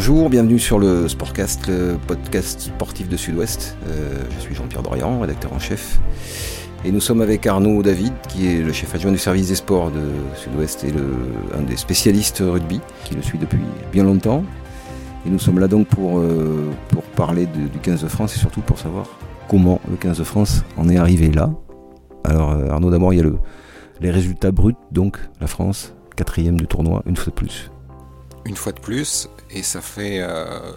Bonjour, bienvenue sur le Sportcast, le podcast sportif de Sud-Ouest. Euh, je suis Jean-Pierre Dorian, rédacteur en chef. Et nous sommes avec Arnaud David, qui est le chef adjoint du service des sports de Sud-Ouest et un des spécialistes rugby, qui le suit depuis bien longtemps. Et nous sommes là donc pour, euh, parler du 15 de France et surtout pour savoir comment le 15 de France en est arrivé là. Alors euh, Arnaud, d'abord il y a le, les résultats bruts, donc la France, quatrième du tournoi, une fois de plus. Une fois de plus, et ça fait euh,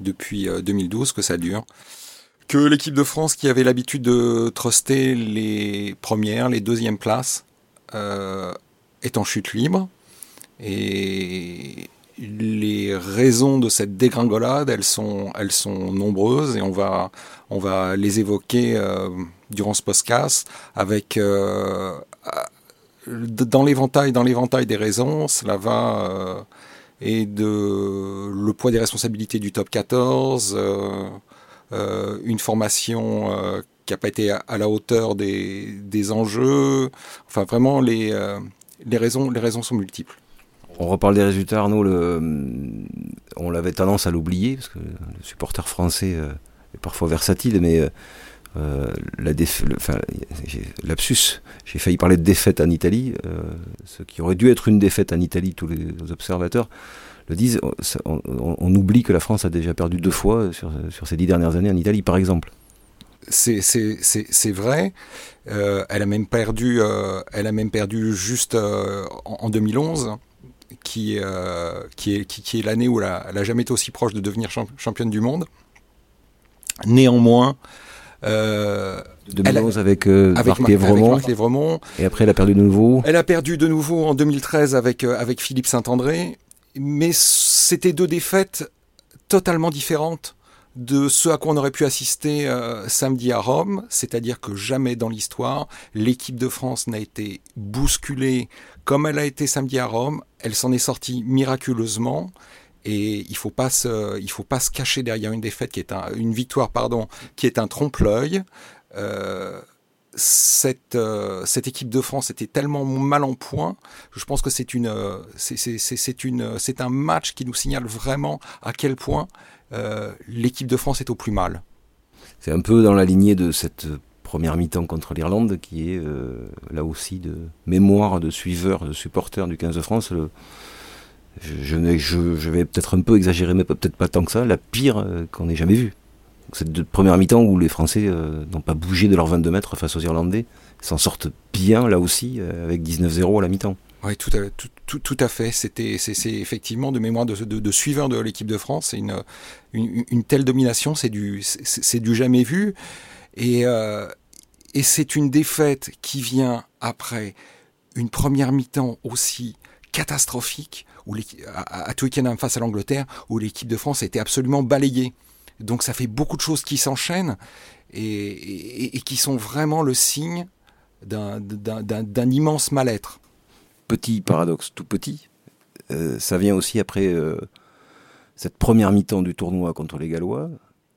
depuis euh, 2012 que ça dure, que l'équipe de France qui avait l'habitude de truster les premières, les deuxièmes places, euh, est en chute libre. Et les raisons de cette dégringolade, elles sont, elles sont nombreuses, et on va, on va les évoquer euh, durant ce podcast avec... euh, dans l'éventail, dans l'éventail des raisons, cela va euh, et de le poids des responsabilités du top 14, euh, euh, une formation euh, qui n'a pas été à, la hauteur des, des enjeux. Enfin, vraiment, les, les, raisons, les raisons sont multiples. On reparle des résultats, Arnaud. On avait tendance à l'oublier, parce que le supporter français est parfois versatile, mais euh, la déf- le- enfin, j'ai- lapsus, j'ai failli parler de défaite en Italie. euh, ce qui aurait dû être une défaite en Italie, tous les observateurs le disent. On, oublie que la France a déjà perdu deux fois sur, sur ces dix dernières années en Italie, par exemple. C'est- vrai. Euh, elle a même perdu, euh, elle a même perdu juste en, en 2011, qui, qui est, qui, est l'année où elle a, elle a jamais été aussi proche de devenir champ- championne du monde. Néanmoins, euh, 2011 avec, euh, avec, Marc Mar- avec Lévremont, Marc Lévremont, et après elle a perdu de nouveau. elle a perdu de nouveau en 2013 avec, euh, avec Philippe Saint-André, mais c'était deux défaites totalement différentes de ce à quoi on aurait pu assister euh, samedi à Rome, c'est-à-dire que jamais dans l'histoire, l'équipe de France n'a été bousculée comme elle a été samedi à Rome, elle s'en est sortie miraculeusement. Et il faut pas se, il faut pas se cacher derrière une défaite qui est un, une victoire pardon, qui est un trompe-l'œil. Euh, cette, euh, cette équipe de France était tellement mal en point. Je pense que c'est une, euh, c'est- une, c'est un match qui nous signale vraiment à quel point euh, l'équipe de France est au plus mal. C'est un peu dans la lignée de cette première mi-temps contre l'Irlande, qui est là aussi de mémoire de suiveurs, de supporters du 15 de France. Je, vais peut-être un peu exagérer, mais peut-être pas tant que ça, la pire euh, qu'on ait jamais vue. Cette première mi-temps où les Français euh, n'ont pas bougé de leurs 22 mètres face aux Irlandais, s'en sortent bien là aussi, euh, avec 19-0 à la mi-temps. Oui, tout à, tout, tout, tout à fait. C'était, c'est, effectivement de mémoire de, de, de de l'équipe de France. C'est une, une, telle domination, c'est du, c'est, du jamais vu. Et, et c'est une défaite qui vient après une première mi-temps aussi catastrophique à, à Twickenham face à l'Angleterre, où l'équipe de France a été absolument balayée. Donc ça fait beaucoup de choses qui s'enchaînent et, qui sont vraiment le signe d'un immense mal-être. petit paradoxe tout petit, euh, ça vient aussi après euh, cette première mi-temps du tournoi contre les Gallois,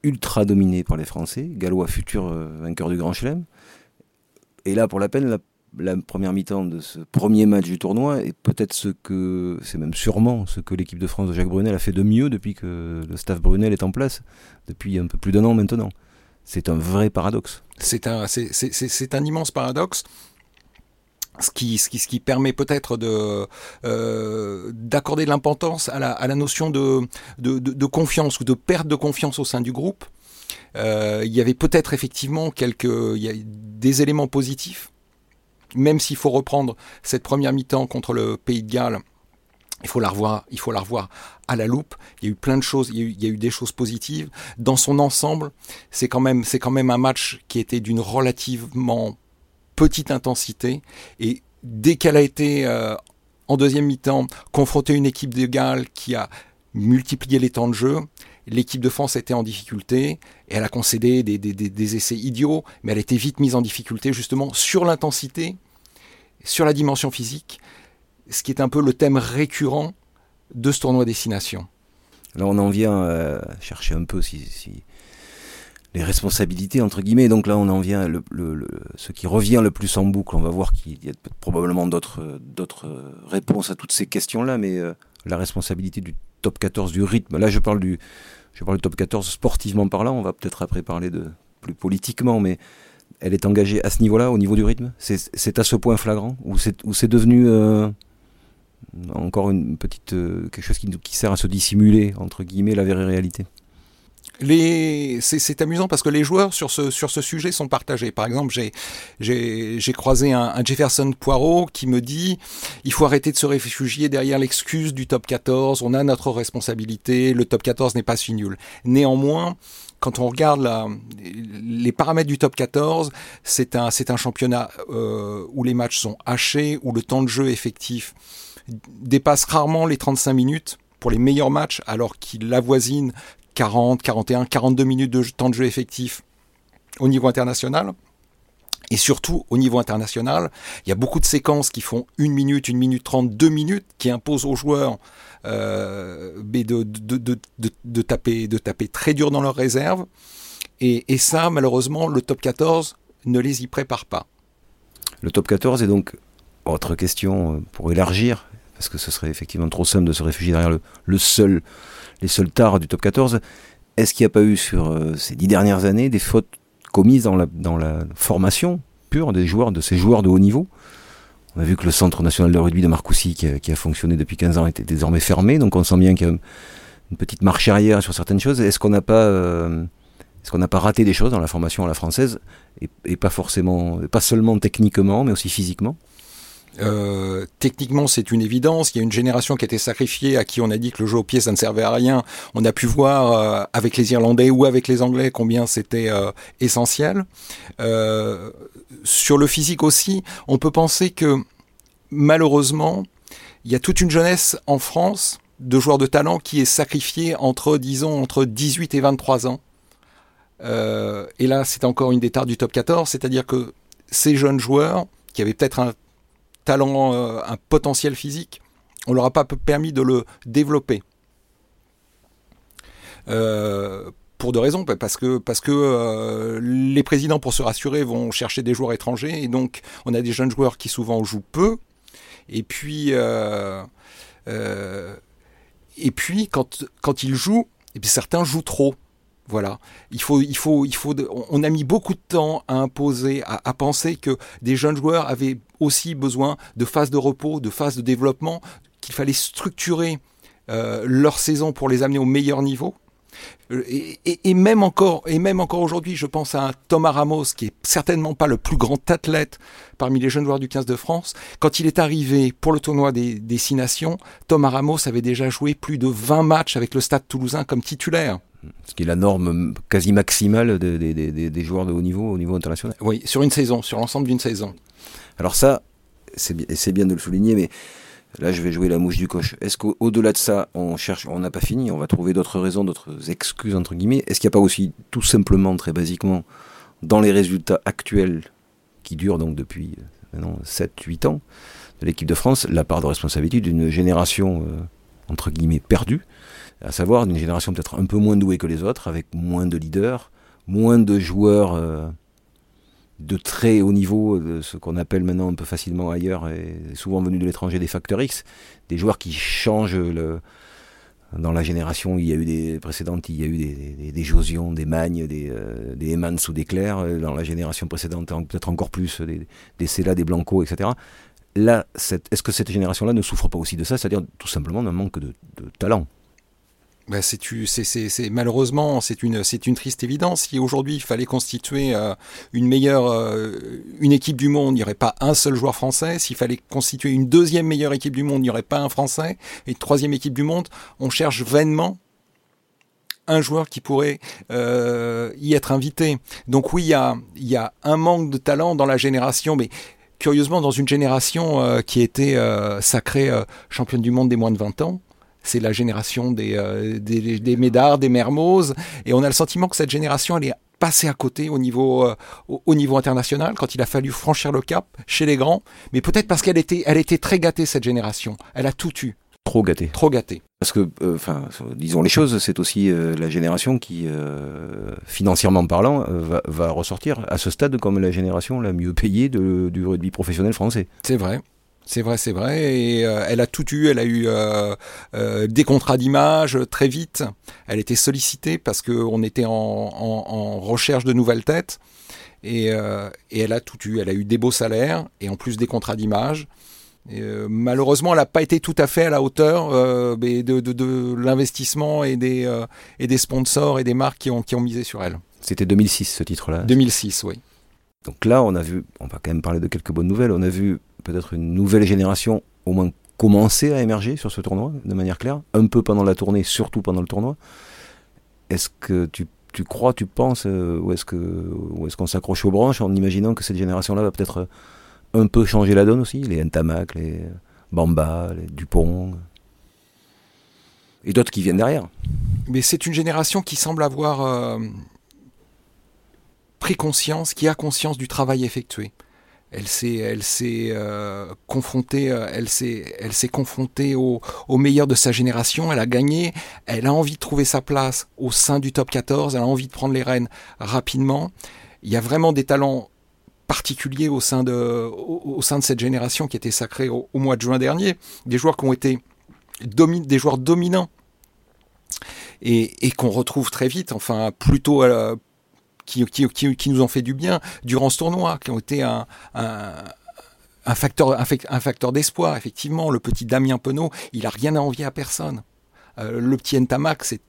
ultra dominé par les Français, Gallois futur euh, vainqueur du Grand Chelem. Et là, pour la peine, la, la première mi-temps de ce premier match du tournoi est peut-être ce que, c'est même sûrement ce que l'équipe de France de Jacques Brunel a fait de mieux depuis que le staff Brunel est en place, depuis un peu plus d'un an maintenant. C'est un vrai paradoxe. C'est un, c'est, un immense paradoxe. Ce qui, ce qui, ce qui permet peut-être de euh, d'accorder de l'importance à la, à la notion de, de, confiance ou de perte de confiance au sein du groupe. Euh, il y avait peut-être effectivement quelques des éléments positifs, même s'il faut reprendre cette première mi-temps contre le Pays de Galles. Il faut la revoir, il faut la revoir à la loupe. Il y a eu plein de choses, il y a eu, des choses positives. Dans son ensemble, c'est quand même, un match qui était d'une relativement petite intensité. Et dès qu'elle a été euh, en deuxième mi-temps confrontée à une équipe de Galles qui a multiplié les temps de jeu, l'équipe de France était en difficulté et elle a concédé des, des essais idiots, mais elle a été vite mise en difficulté justement sur l'intensité, sur la dimension physique, ce qui est un peu le thème récurrent de ce tournoi destination. Là, on en vient à chercher un peu si, les responsabilités entre guillemets. Donc là, on en vient le, le, le, ce qui revient le plus en boucle. On va voir qu'il y a probablement d'autres réponses à toutes ces questions-là, mais euh, la responsabilité du top 14 du rythme. Là, je parle du, je parle du top 14 sportivement parlant. On va peut-être après parler de plus politiquement, mais elle est engagée à ce niveau-là, au niveau du rythme? C'est à ce point flagrant? Ou c'est devenu euh, encore une petite euh, quelque chose qui, sert à se dissimuler entre guillemets la vraie réalité? C'est amusant parce que les joueurs sur ce, sur ce sujet sont partagés. Par exemple, j'ai croisé un, un, Jefferson Poirot qui me dit il faut arrêter de se réfugier derrière l'excuse du top 14, on a notre responsabilité, le top 14 n'est pas si nul. Néanmoins, quand on regarde la, les paramètres du top 14, c'est un, un championnat euh, où les matchs sont hachés, où le temps de jeu effectif dépasse rarement les 35 minutes pour les meilleurs matchs, alors qu'il avoisine 40, 41, 42 minutes de temps de jeu effectif au niveau international. Et surtout, au niveau international, il y a beaucoup de séquences qui font 1 minute, 1 minute 30, 2 minutes, qui imposent aux joueurs euh, de, taper, de taper très dur dans leurs réserves. Et, ça, malheureusement, le top 14 ne les y prépare pas. Le top 14 est donc, autre question euh, pour élargir, parce que ce serait effectivement trop simple de se réfugier derrière le seul les seuls tares du top 14. Est-ce qu'il n'y a pas eu sur euh, ces dix dernières années des fautes commises dans la, dans la formation pure des joueurs, de ces joueurs de haut niveau. On a vu que le Centre national de rugby de Marcoussis, qui a, fonctionné depuis 15 ans, était désormais fermé, donc on sent bien qu'il y a une petite marche arrière sur certaines choses. Est-ce qu'on n'a pas, euh, est-ce qu'on n'a pas raté des choses dans la formation à la française, et, et pas forcément, pas seulement techniquement, mais aussi physiquement? Euh, techniquement, c'est une évidence. Il y a une génération qui a été sacrifiée, à qui on a dit que le jeu au pied, ça ne servait à rien. On a pu voir euh, avec les Irlandais ou avec les Anglais combien c'était euh, essentiel. sur le physique aussi, on peut penser que malheureusement, il y a toute une jeunesse en France de joueurs de talent qui est sacrifiée entre, disons, entre 18 et 23 ans. et là, c'est encore une des du top 14, c'est-à-dire que ces jeunes joueurs qui avaient peut-être un talent, euh, un potentiel physique, on leur a pas permis de le développer. Euh, pour deux raisons, parce que parce que euh, les présidents, pour se rassurer, vont chercher des joueurs étrangers et donc on a des jeunes joueurs qui souvent jouent peu. Et puis quand ils jouent, puis certains jouent trop. Voilà. On a mis beaucoup de temps à imposer, à, penser que des jeunes joueurs avaient aussi besoin de phases de repos, de phases de développement, qu'il fallait structurer euh, leur saison pour les amener au meilleur niveau. Euh, et, même encore, encore aujourd'hui, je pense à un Thomas Ramos qui est certainement pas le plus grand athlète parmi les jeunes joueurs du 15 de France. Quand il est arrivé pour le tournoi des, des Nations, Thomas Ramos avait déjà joué plus de 20 matchs avec le Stade Toulousain comme titulaire. Ce qui est la norme quasi maximale des, joueurs de haut niveau au niveau international. Oui, sur une saison, sur l'ensemble d'une saison. Alors ça, c'est bien de le souligner, mais là je vais jouer la mouche du coche. Est-ce qu'au-delà de ça, on cherche, on n'a pas fini, on va trouver d'autres raisons, d'autres excuses entre guillemets Est-ce qu'il n'y a pas aussi tout simplement, très basiquement, dans les résultats actuels qui durent donc depuis euh, maintenant 7-8 ans de l'équipe de France, la part de responsabilité d'une génération euh, entre guillemets perdue à savoir une génération peut-être un peu moins douée que les autres, avec moins de leaders, moins de joueurs euh, de très haut niveau, de ce qu'on appelle maintenant un peu facilement ailleurs, et souvent venus de l'étranger, des facteurs X, des joueurs qui changent le... Dans la génération, il y a eu des précédentes, il y a eu des, des, Josion, des Magnes, des, euh, des Emans ou des Claire. Dans la génération précédente, peut-être encore plus, des, des Cella, des Blanco, etc. Là, est-ce que cette génération-là ne souffre pas aussi de ça? C'est-à-dire tout simplement d'un manque de talent ben c'est, malheureusement c'est une, c'est une triste évidence. Si aujourd'hui il fallait constituer euh, une meilleure, euh, une équipe du monde, il n'y aurait pas un seul joueur français. S'il fallait constituer une deuxième meilleure équipe du monde, il n'y aurait pas un français. Et une troisième équipe du monde, on cherche vainement un joueur qui pourrait euh, y être invité. Donc oui, il y a, il y a un manque de talent dans la génération, mais curieusement dans une génération qui était sacrée championne du monde des moins de 20 ans c'est la génération des, euh, des, des, Médards, des Mermoz, et on a le sentiment que cette génération, elle est passée à côté au niveau, euh, au, niveau international quand il a fallu franchir le cap chez les grands, mais peut-être parce qu'elle était, elle était très gâtée cette génération. Elle a tout eu. Trop gâtée. Trop gâtée. Parce que, euh, enfin, disons les choses, c'est aussi la génération qui, financièrement parlant, va, va, ressortir à ce stade comme la génération la mieux payée de, du rugby professionnel français. C'est vrai. C'est vrai, c'est vrai. Et euh, elle a tout eu. Elle a eu euh, euh, des contrats d'image très vite. Elle était sollicitée parce qu'on était en, en, recherche de nouvelles têtes. Et, et, elle a tout eu. Elle a eu des beaux salaires et en plus des contrats d'image. malheureusement, elle n'a pas été tout à fait à la hauteur de, de, de l'investissement et des, et des sponsors et des marques qui ont, qui ont misé sur elle. C'était 2006 ce titre-là 2006, oui. Donc là, on a vu, on va quand même parler de quelques bonnes nouvelles, on a vu peut-être une nouvelle génération au moins commencer à émerger sur ce tournoi de manière claire, un peu pendant la tournée, surtout pendant le tournoi. Est-ce que tu, crois, tu penses, euh, ou est-ce est qu'on s'accroche aux branches en imaginant que cette génération-là va peut-être un peu changer la donne aussi? Les Ntamak, les Bamba, les Dupont et d'autres qui viennent derrière. Mais c'est une génération qui semble avoir euh, pris conscience, qui a conscience du travail effectué elle s'est, elle s'est euh, confrontée, euh, elle s'est, elle s'est confrontée au, meilleur de sa génération. Elle a gagné. Elle a envie de trouver sa place au sein du top 14. Elle a envie de prendre les rênes rapidement. Il y a vraiment des talents particuliers au sein de, au, sein de cette génération qui était sacrée au, mois de juin dernier. Des joueurs qui ont été des joueurs dominants et, qu'on retrouve très vite. Enfin, plutôt, à, qui, nous ont fait du bien durant ce tournoi, qui ont été un, facteur, d'espoir, effectivement. Le petit Damien Penaud, il a rien à envier à personne. Euh, le petit Ntamak, c'est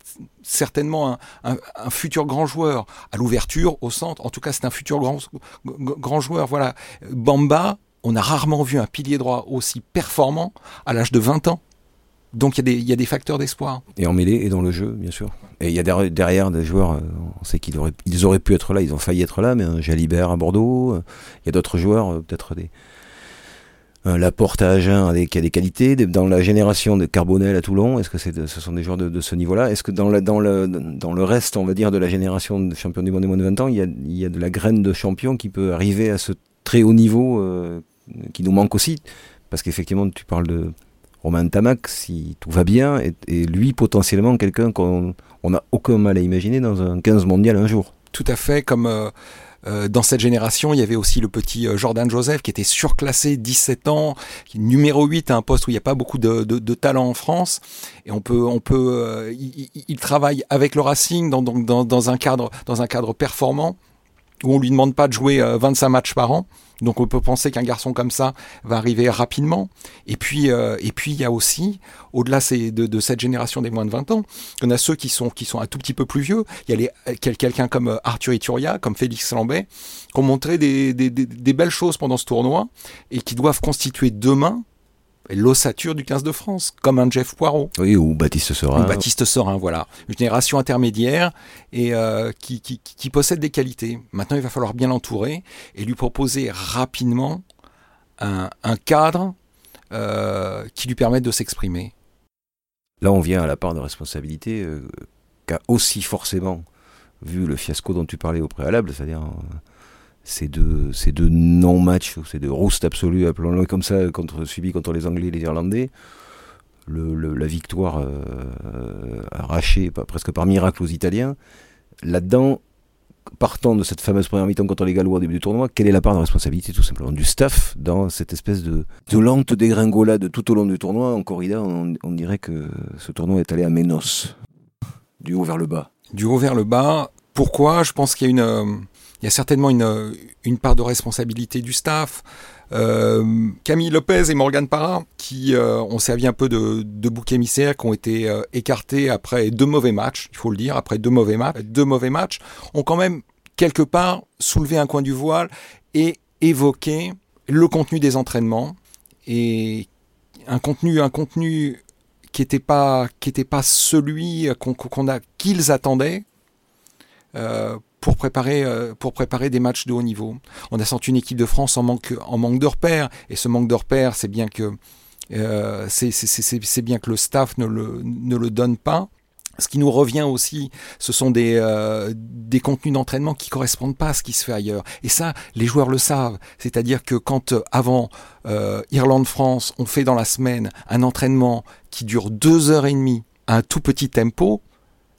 certainement un, un, futur grand joueur. À l'ouverture, au centre, en tout cas, c'est un futur grand, grand joueur. Voilà. Bamba, on a rarement vu un pilier droit aussi performant à l'âge de 20 ans. Donc il y, a des facteurs d'espoir. Et en mêlée et dans le jeu, bien sûr. Et il y a derrière, des joueurs, euh, on sait qu'ils auraient, ils auraient pu être là, ils ont failli être là, mais un Jalibert à Bordeaux, euh, il y a d'autres joueurs, euh, peut-être des. Un Laporte à Agen qui a des qualités. Dans la génération de Carbonel à Toulon, est-ce que c'est ce sont des joueurs de, ce niveau-là? Est-ce que dans, dans, le, dans le reste, on va dire, de la génération de champions du monde des moins de 20 ans, il y, a, il y a de la graine de champion qui peut arriver à ce très haut niveau qui nous manque aussi? Parce qu'effectivement, tu parles de Romain Tamac, si tout va bien, et, lui potentiellement quelqu'un qu'on n'a aucun mal à imaginer dans un 15 mondial un jour. Tout à fait, comme euh, euh, dans cette génération, il y avait aussi le petit euh, Jordan Joseph qui était surclassé, 17 ans, numéro 8 à un poste où il n'y a pas beaucoup de, de, de, talent en France. Et on peut, on peut, il, travaille avec le Racing dans, dans, dans, un cadre, dans un cadre performant où on lui demande pas de jouer 25 matchs par an. Donc on peut penser qu'un garçon comme ça va arriver rapidement. Et puis euh, et puis il y a aussi au-delà de, cette génération des moins de 20 ans, en a ceux qui sont qui sont un tout petit peu plus vieux. Il y a quelqu'un comme euh, Arthur Ituria, comme Félix Lambet, qui ont montré des, des, des belles choses pendant ce tournoi et qui doivent constituer demain l'ossature du 15 de France, comme un Jeff Poirot. Oui, ou Baptiste Sorin. Ou Baptiste Sorin, voilà. Une génération intermédiaire et euh, qui, qui, qui, possède des qualités. Maintenant, il va falloir bien l'entourer et lui proposer rapidement un, un cadre euh, qui lui permette de s'exprimer. Là, on vient à la part de responsabilité euh, qu'a aussi forcément vu le fiasco dont tu parlais au préalable, c'est-à-dire ces deux, non-matchs, ces deux roustes absolus, appelons-le comme ça, contre, subis contre les Anglais et les Irlandais, la victoire euh, arrachée presque par miracle aux Italiens, là-dedans, partant de cette fameuse première mi-temps contre les Gallois au début du tournoi, quelle est la part de responsabilité tout simplement du staff dans cette espèce de, lente dégringolade tout au long du tournoi? En corrida, on, on dirait que ce tournoi est allé à Ménos, du haut vers le bas. Du haut vers le bas. Pourquoi? Je pense qu'il y a une euh, il y a certainement une, une part de responsabilité du staff. Euh, Camille Lopez et Morgan Parra, qui euh, ont servi un peu de, de bouc émissaire, qui ont été euh, écartés après deux mauvais matchs, il faut le dire, après deux mauvais matchs, deux mauvais matchs, ont quand même quelque part soulevé un coin du voile et évoqué le contenu des entraînements et un contenu, un contenu qui n'était pas, pas celui qu'on a, qu'ils attendaient. Pour préparer, euh, pour préparer des matchs de haut niveau. On a senti une équipe de France en manque, en manque de repères, et ce manque de repères, c'est bien que euh, bien que le staff ne le, ne le donne pas. Ce qui nous revient aussi, ce sont des, euh, des contenus d'entraînement qui correspondent pas à ce qui se fait ailleurs. Et ça, les joueurs le savent. C'est-à-dire que quand avant Irlande-France, on fait dans la semaine un entraînement qui dure deux heures et demie à un tout petit tempo,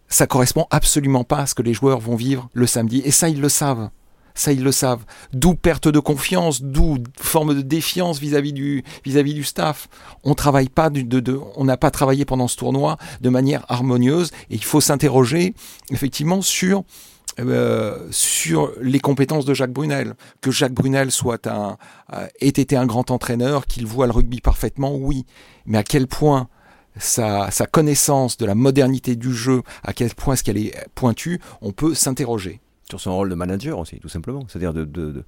ça correspond absolument pas à ce que les joueurs vont vivre le samedi. Et ça, ils le savent. Ça, ils le savent. D'où perte de confiance, d'où forme de défiance vis-à-vis du, du staff. On travaille pas de, de, on n'a pas travaillé pendant ce tournoi de manière harmonieuse et il faut s'interroger effectivement sur euh, sur les compétences de Jacques Brunel. Que Jacques Brunel soit un, euh, ait été un grand entraîneur, qu'il voit le rugby parfaitement, oui. Mais à quel point sa, sa connaissance de la modernité du jeu, à quel point est-ce qu'elle est pointue, on peut s'interroger. Sur son rôle de manager aussi, tout simplement. C'est-à-dire de, de,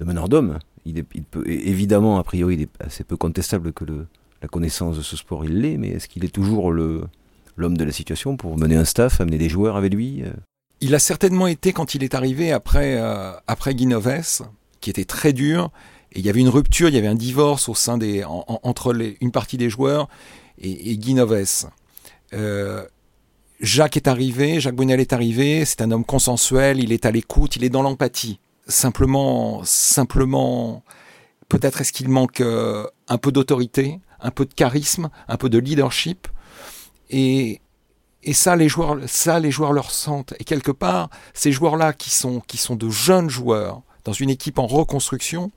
de, meneur d'homme. Il, il peut, évidemment, a priori, il est assez peu contestable que le, la connaissance de ce sport, il l'est, mais est-ce qu'il est toujours le, l'homme de la situation pour mener un staff, amener des joueurs avec lui euh? Il a certainement été quand il est arrivé après euh, après Guinoves, qui était très dur. Et il y avait une rupture, il y avait un divorce au sein des entre les, une partie des joueurs et, et Guinoves. Euh, Jacques est arrivé, Jacques Brunel est arrivé. C'est un homme consensuel, il est à l'écoute, il est dans l'empathie. Simplement, simplement, peut-être est-ce qu'il manque euh, un peu d'autorité, un peu de charisme, un peu de leadership. Et, et ça, les joueurs, ça, les joueurs le ressentent. Et quelque part, ces joueurs-là qui sont, qui sont de jeunes joueurs dans une équipe en reconstruction,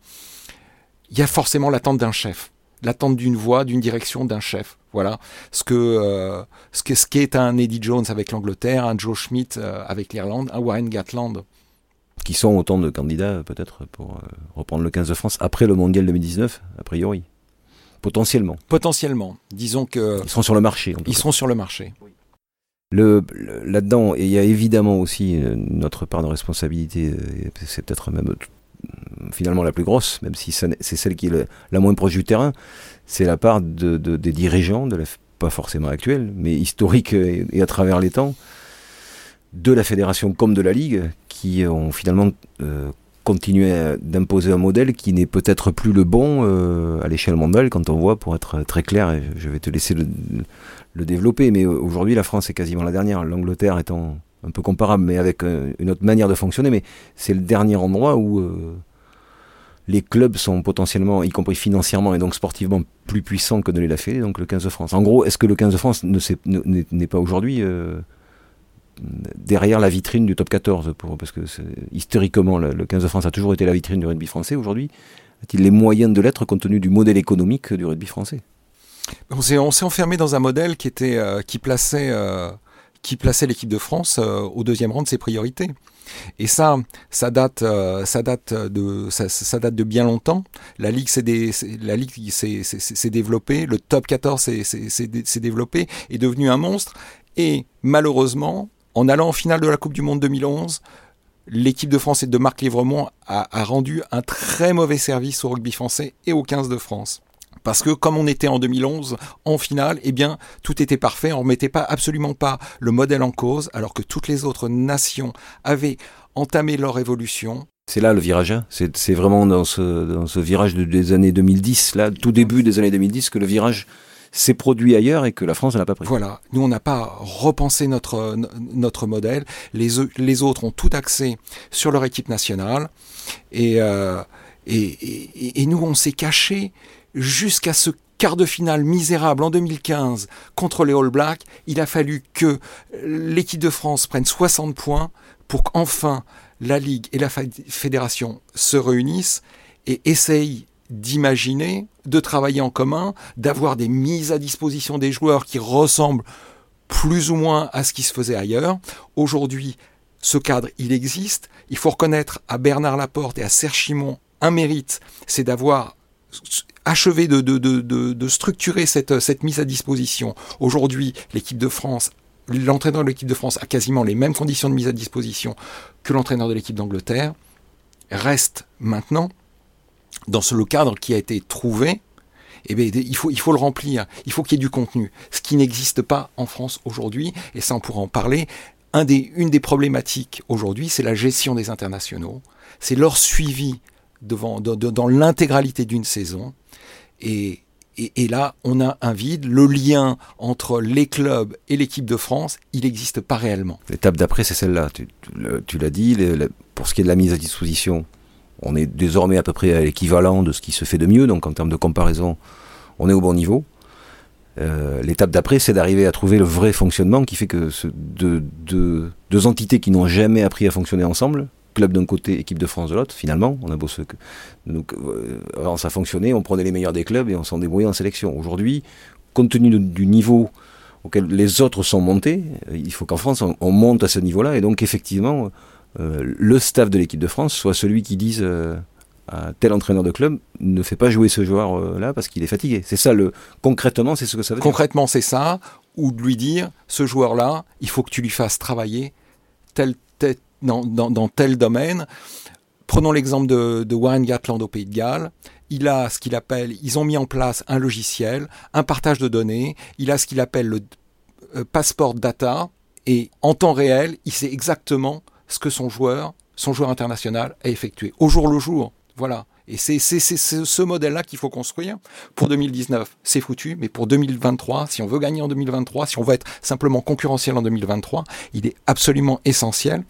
il y a forcément l'attente d'un chef, l'attente d'une voix, d'une direction d'un chef. Voilà ce que euh, ce ce qu'est un Eddie Jones avec l'Angleterre, un Joe Schmidt euh, avec l'Irlande, un Warren Gatland. Qui sont autant de candidats peut-être pour euh, reprendre le 15 de France après le Mondial 2019, a priori. Potentiellement. Potentiellement. Disons que. Ils sont sur le marché. ils sont sur le marché. Le, là-dedans, il y a évidemment aussi notre part de responsabilité, c'est peut-être même finalement la plus grosse, même si c'est celle qui est la moins proche du terrain, c'est la part de, des dirigeants, pas forcément actuelle, mais historique et, à travers les temps, de la fédération comme de la ligue, qui ont finalement continué d'imposer un modèle qui n'est peut-être plus le bon à l'échelle mondiale quand on voit, pour être très clair, et je vais te laisser le développer. Mais aujourd'hui, la France est quasiment la dernière. L'Angleterre étant un peu comparable, mais avec euh, une autre manière de fonctionner. Mais c'est le dernier endroit où euh, les clubs sont potentiellement, y compris financièrement et donc sportivement, plus puissants que ne l'est la Fédé, donc le 15 de France. En gros, est-ce que le 15 de France n'est pas aujourd'hui euh, derrière la vitrine du top 14 pour, Parce que historiquement, le, le 15 de France a toujours été la vitrine du rugby français. Aujourd'hui, a-t-il les moyens de l'être compte tenu du modèle économique du rugby français? On s'est, enfermé dans un modèle qui était qui plaçait qui plaçait l'équipe de France euh, au deuxième rang de ses priorités. Et ça, ça date, date de bien longtemps. La ligue s'est, la ligue s'est, développée, le top 14 s'est, développé, est devenu un monstre. Et malheureusement, en allant en finale de la Coupe du Monde 2011, l'équipe de France et de Marc Livremont a, a rendu un très mauvais service au rugby français et au 15 de France. Parce que comme on était en 2011 en finale, eh bien tout était parfait, on remettait pas absolument pas le modèle en cause, alors que toutes les autres nations avaient entamé leur évolution. C'est là le virage, hein. c'est vraiment dans ce, dans ce virage des années 2010, là, tout début des années 2010, que le virage s'est produit ailleurs et que la France n'a pas pris. Voilà, nous on n'a pas repensé notre, notre modèle, les, les autres ont tout axé sur leur équipe nationale et, euh, et, et, et nous on s'est caché jusqu'à ce quart de finale misérable en 2015 contre les All Blacks, il a fallu que l'équipe de France prenne 60 points pour qu'enfin la Ligue et la Fédération se réunissent et essayent d'imaginer, de travailler en commun, d'avoir des mises à disposition des joueurs qui ressemblent plus ou moins à ce qui se faisait ailleurs. Aujourd'hui, ce cadre, il existe. Il faut reconnaître à Bernard Laporte et à Serge Chimon un mérite, c'est d'avoir achevé de, structurer cette, mise à disposition. Aujourd'hui, l'équipe de France, l'entraîneur de l'équipe de France a quasiment les mêmes conditions de mise à disposition que l'entraîneur de l'équipe d'Angleterre. Reste maintenant, dans le cadre qui a été trouvé, eh il, faut, le remplir, il faut qu'il y ait du contenu, ce qui n'existe pas en France aujourd'hui, et ça on pourra en parler. Une des problématiques aujourd'hui, c'est la gestion des internationaux, c'est leur suivi devant, dans l'intégralité d'une saison. Et, et, là, on a un vide. Le lien entre les clubs et l'équipe de France, il n'existe pas réellement. L'étape d'après, c'est celle-là. Tu, tu l'as dit, pour ce qui est de la mise à disposition, on est désormais à peu près à l'équivalent de ce qui se fait de mieux. Donc en termes de comparaison, on est au bon niveau. Euh, l'étape d'après, c'est d'arriver à trouver le vrai fonctionnement qui fait que ce, deux, deux entités qui n'ont jamais appris à fonctionner ensemble, club d'un côté, équipe de France de l'autre. Finalement, on a beau. Donc, euh, ça fonctionnait, on prenait les meilleurs des clubs et on s'en débrouillait en sélection. Aujourd'hui, compte tenu du niveau auquel les autres sont montés, euh, il faut qu'en France on, monte à ce niveau-là et donc effectivement euh, le staff de l'équipe de France soit celui qui dise à tel entraîneur de club ne fait pas jouer ce joueur là parce qu'il est fatigué. C'est ça le concrètement, c'est ce que ça veut dire. Concrètement, c'est ça ou de lui dire ce joueur là, il faut que tu lui fasses travailler tel, dans, tel domaine. Prenons l'exemple de, Warren Gatland au Pays de Galles. Il a ce qu'il appelle, ils ont mis en place un logiciel, un partage de données. Il a ce qu'il appelle le euh, passeport data et en temps réel, il sait exactement ce que son joueur, son joueur international a effectué au jour le jour. Voilà. Et c'est ce modèle-là qu'il faut construire. Pour 2019, c'est foutu, mais pour 2023, si on veut gagner en 2023, si on veut être simplement concurrentiel en 2023, il est absolument essentiel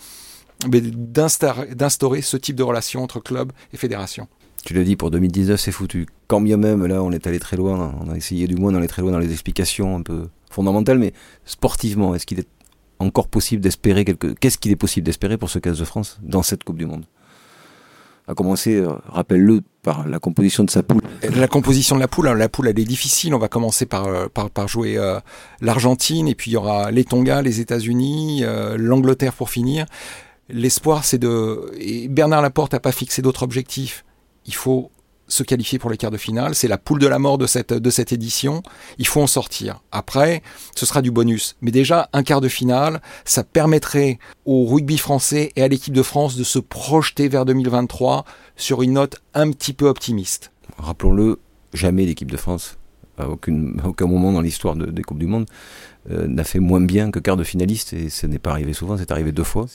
d'instaurer ce type de relation entre club et fédération. Tu le dis, pour 2019, c'est foutu. Quand bien même, là, on est allé très loin, on a essayé du moins d'aller très loin dans les explications un peu fondamentales, mais sportivement, est-ce qu'il est encore possible d'espérer quelque... Qu'est-ce qu'il est possible d'espérer pour ce 15 de France dans cette Coupe du Monde? A commencer, euh, rappelle-le, par la composition de sa poule. La composition de la poule, hein, la poule elle est difficile. On va commencer par euh, par, par jouer euh, l'Argentine et puis il y aura les Tonga, les États-Unis, l'Angleterre pour finir l'espoir, c'est de. Bernard Laporte n'a pas fixé d'autres objectifs. Il faut se qualifier pour les quarts de finale. C'est la poule de la mort de cette, de édition. Il faut en sortir. Après, ce sera du bonus. Mais déjà, un quart de finale, ça permettrait au rugby français et à l'équipe de France de se projeter vers 2023 sur une note un petit peu optimiste. Rappelons-le, jamais l'équipe de France, à, aucun moment dans l'histoire des Coupes du Monde, euh, n'a fait moins bien que quart de finaliste. Et ce n'est pas arrivé souvent, c'est arrivé deux fois.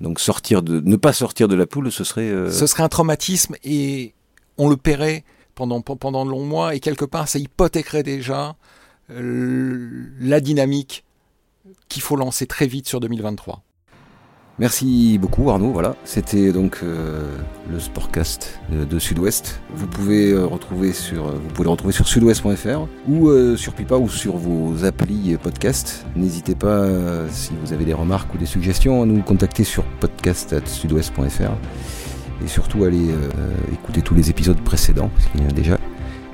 Donc sortir de, ne pas sortir de la poule, ce serait. Euh, ce serait un traumatisme et on le paierait pendant pendant de longs mois et quelque part ça hypothéquerait déjà euh, la dynamique qu'il faut lancer très vite sur 2023. Merci beaucoup Arnaud. Voilà, c'était donc euh, le Sportcast de, Sud-Ouest. Vous pouvez euh, retrouver sur, euh, vous pouvez le retrouver sur sudouest.fr ou sur Pipa ou sur vos applis podcast. N'hésitez pas si vous avez des remarques ou des suggestions à nous contacter sur podcast@sudouest.fr et surtout allez écouter tous les épisodes précédents parce qu'il y en a déjà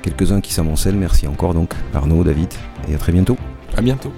quelques-uns qui s'amoncellent. Merci encore donc Arnaud, David et à très bientôt. À bientôt.